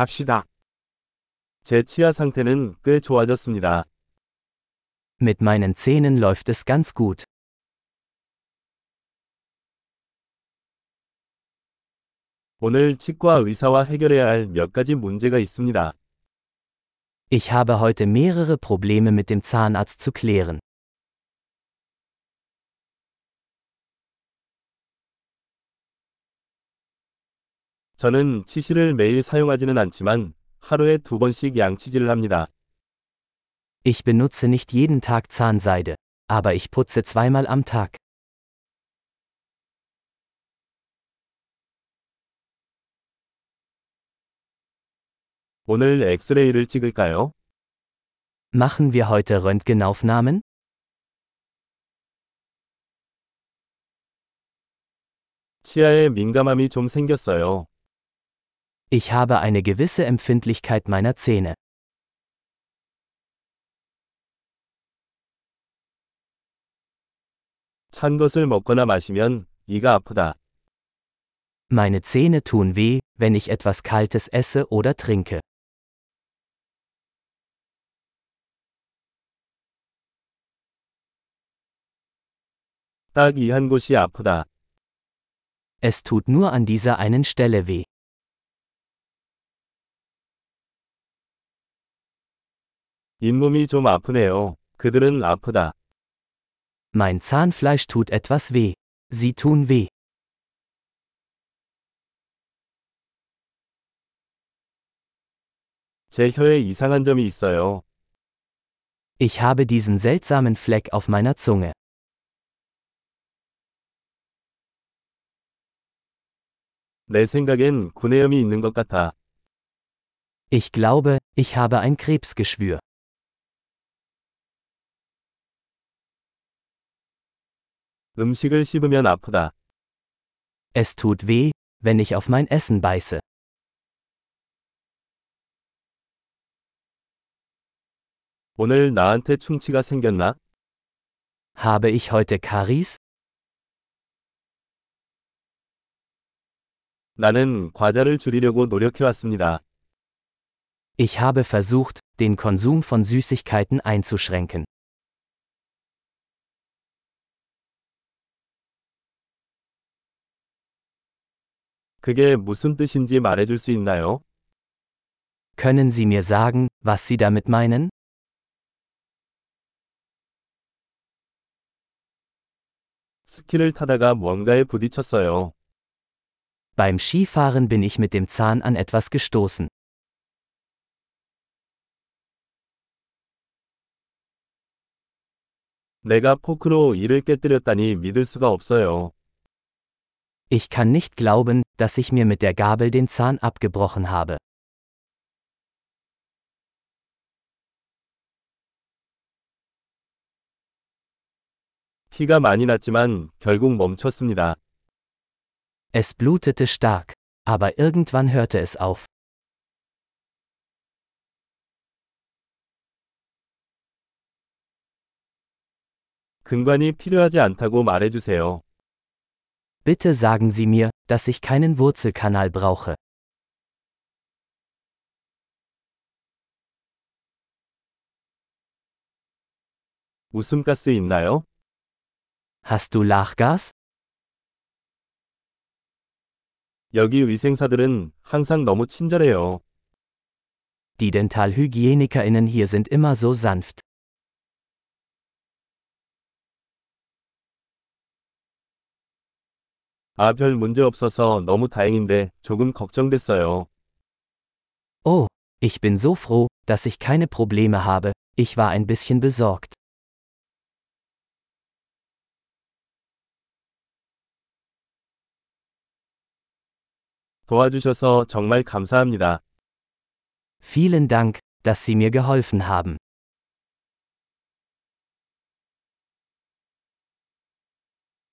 갑시다. 제 치아 상태는 꽤 좋아졌습니다. Mit meinen Zähnen läuft es ganz gut. 오늘 치과 의사와 해결해야 할 몇 가지 문제가 있습니다. Ich habe heute mehrere Probleme mit dem Zahnarzt zu klären. 저는 치실을 매일 사용하지는 않지만 하루에 두 번씩 양치질을 합니다. Ich benutze nicht jeden Tag Zahnseide, aber ich putze zweimal am Tag. 오늘 엑스레이를 찍을까요? Machen wir heute Röntgenaufnahmen? 치아에 민감함이 좀 생겼어요. Ich habe eine gewisse Empfindlichkeit meiner Zähne. 찬 것을 먹거나 마시면 이가 아프다. Meine Zähne tun weh, wenn ich etwas Kaltes esse oder trinke. 딱 이 한 곳이 아프다. Es tut nur an dieser einen Stelle weh. 잇몸이 좀 아프네요. 그들은 아프다. Mein Zahnfleisch tut etwas weh. Sie tun weh. 제 혀에 이상한 점이 있어요. Ich habe diesen seltsamen Fleck auf meiner Zunge. 내 생각엔 구내염이 있는 것 같아. Ich glaube, ich habe ein Krebsgeschwür. 음식을 씹으면 아프다. Es tut weh, wenn ich auf mein Essen beiße. 오늘 나한테 충치가 생겼나? Habe ich heute Karies? 나는 과자를 줄이려고 노력해왔습니다. Ich habe versucht, den Konsum von Süßigkeiten einzuschränken. 그게 무슨 뜻인지 말해줄 수 있나요? Können Sie mir sagen, was Sie damit meinen? 스키를 타다가 뭔가에 부딪혔어요. Beim Skifahren bin ich mit dem Zahn an etwas gestoßen. 내가 포크로 이를 깨뜨렸다니 믿을 수가 없어요. Ich kann nicht glauben, dass ich mir mit der Gabel den Zahn abgebrochen habe. 피가 많이 났지만 결국 멈췄습니다. Es blutete stark, aber irgendwann hörte es auf. 근관이 필요하지 않다고 말해주세요. Bitte sagen Sie mir, dass ich keinen Wurzelkanal brauche. 웃음가스 있나요? Hast du Lachgas? 여기 위생사들은 항상 너무 친절해요. Die DentalhygienikerInnen hier sind immer so sanft. 아, 별 문제 없어서 너무 다행인데 조금 걱정됐어요. Oh, ich bin so froh, dass ich keine Probleme habe, ich war ein bisschen besorgt. 도와주셔서 정말 감사합니다. Vielen Dank, dass Sie mir geholfen haben.